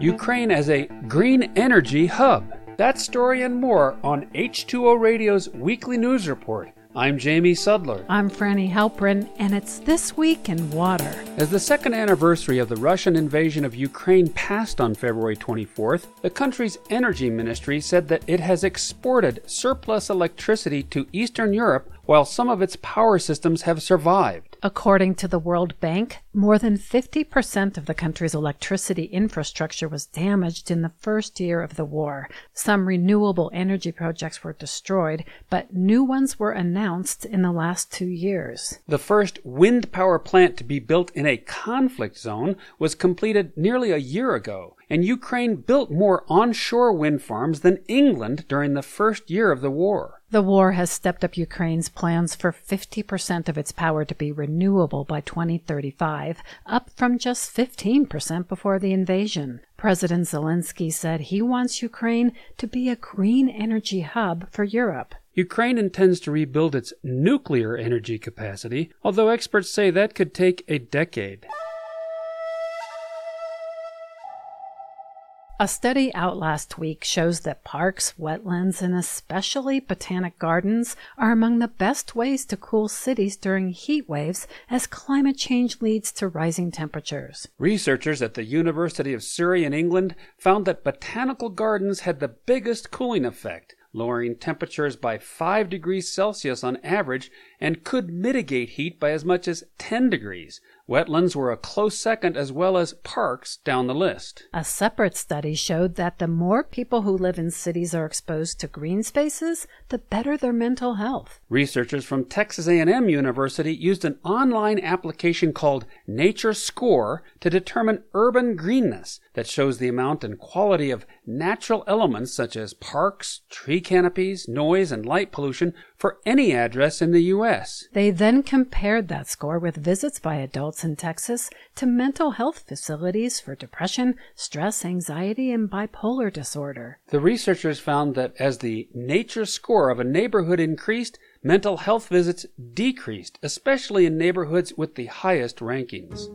Ukraine as a green energy hub. That story and more on H2O Radio's weekly news report. I'm Jamie Sudler. I'm Frani Halperin, and it's This Week in Water. As the second anniversary of the Russian invasion of Ukraine passed on February 24th, the country's energy ministry said that it has exported surplus electricity to Eastern Europe while some of its power systems have survived. According to the World Bank, more than 50% of the country's electricity infrastructure was damaged in the first year of the war. Some renewable energy projects were destroyed, but new ones were announced in the last two years. The first wind power plant to be built in a conflict zone was completed nearly a year ago, and Ukraine built more onshore wind farms than England during the first year of the war. The war has stepped up Ukraine's plans for 50% of its power to be renewable by 2035, up from just 15% before the invasion. President Zelensky said he wants Ukraine to be a green energy hub for Europe. Ukraine intends to rebuild its nuclear energy capacity, although experts say that could take a decade. A study out last week shows that parks, wetlands, and especially botanic gardens are among the best ways to cool cities during heat waves as climate change leads to rising temperatures. Researchers at the University of Surrey in England found that botanical gardens had the biggest cooling effect, lowering temperatures by 5 degrees Celsius on average and could mitigate heat by as much as 10 degrees. Wetlands were a close second, as well as parks down the list. A separate study showed that the more people who live in cities are exposed to green spaces, the better their mental health. Researchers from Texas A&M University used an online application called Nature Score to determine urban greenness that shows the amount and quality of natural elements such as parks, tree canopies, noise, and light pollution for any address in the U.S. They then compared that score with visits by adults in Texas to mental health facilities for depression, stress, anxiety, and bipolar disorder. The researchers found that as the nature score of a neighborhood increased, mental health visits decreased, especially in neighborhoods with the highest rankings.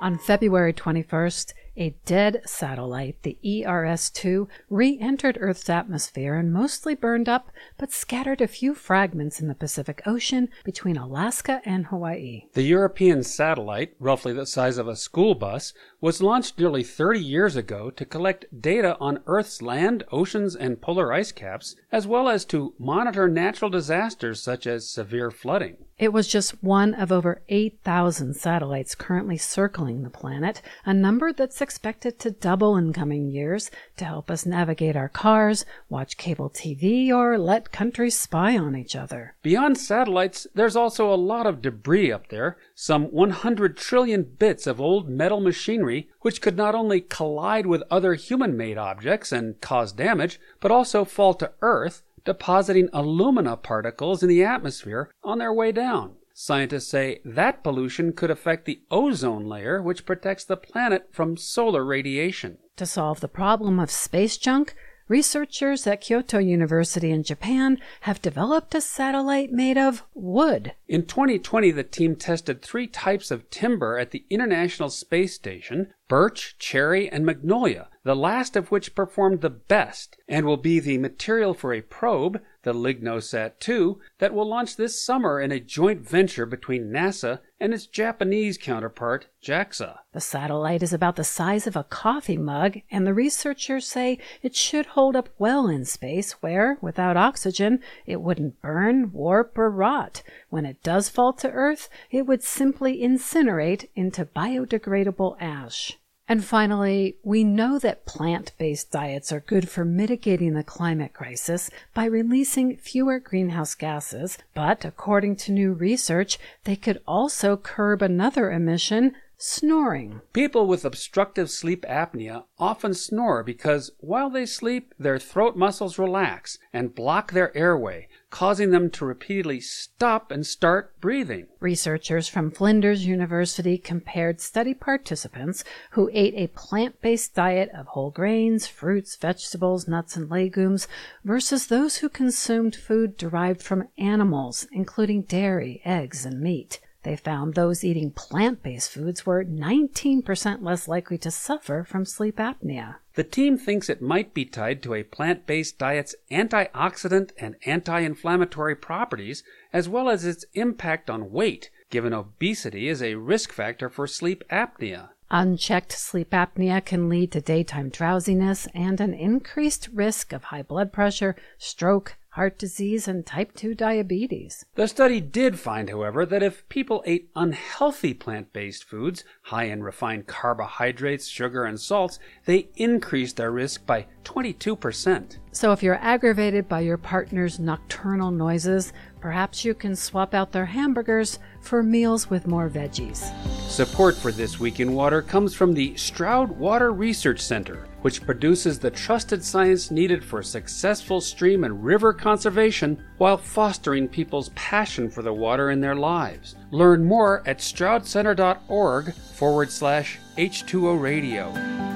On February 21st, a dead satellite, the ERS 2, re entered Earth's atmosphere and mostly burned up, but scattered a few fragments in the Pacific Ocean between Alaska and Hawaii. The European satellite, roughly the size of a school bus, was launched nearly 30 years ago to collect data on Earth's land, oceans, and polar ice caps, as well as to monitor natural disasters such as severe flooding. It was just one of over 8,000 satellites currently circling the planet, a number that's expected to double in coming years to help us navigate our cars, watch cable TV, or let countries spy on each other. Beyond satellites, there's also a lot of debris up there, some 100 trillion bits of old metal machinery which could not only collide with other human made objects and cause damage, but also fall to Earth depositing alumina particles in the atmosphere on their way down. Scientists say that pollution could affect the ozone layer, which protects the planet from solar radiation. To solve the problem of space junk, researchers at Kyoto University in Japan have developed a satellite made of wood. In 2020, the team tested three types of timber at the International Space Station birch, cherry, and magnolia, the last of which performed the best and will be the material for a probe, the LignoSat 2, that will launch this summer in a joint venture between NASA and its Japanese counterpart, JAXA. The satellite is about the size of a coffee mug, and the researchers say it should hold up well in space where, without oxygen, it wouldn't burn, warp, or rot. When it does fall to Earth, it would simply incinerate into biodegradable ash. And finally, we know that plant based diets are good for mitigating the climate crisis by releasing fewer greenhouse gases, but according to new research, they could also curb another emission snoring. People with obstructive sleep apnea often snore because while they sleep, their throat muscles relax and block their airway, causing them to repeatedly stop and start breathing. Researchers from Flinders University compared study participants who ate a plant based diet of whole grains, fruits, vegetables, nuts, and legumes versus those who consumed food derived from animals, including dairy, eggs, and meat. They found those eating plant based foods were 19% less likely to suffer from sleep apnea. The team thinks it might be tied to a plant based diet's antioxidant and anti inflammatory properties, as well as its impact on weight, given obesity is a risk factor for sleep apnea. Unchecked sleep apnea can lead to daytime drowsiness and an increased risk of high blood pressure, stroke, heart disease, and type 2 diabetes. The study did find, however, that if people ate unhealthy plant based foods, high in refined carbohydrates, sugar, and salts, they increased their risk by 22%. So if you're aggravated by your partner's nocturnal noises, perhaps you can swap out their hamburgers for meals with more veggies. Support for This Week in Water comes from the Stroud Water Research Center, which produces the trusted science needed for successful stream and river conservation while fostering people's passion for the water in their lives. Learn more at stroudcenter.org forward slash H2O Radio.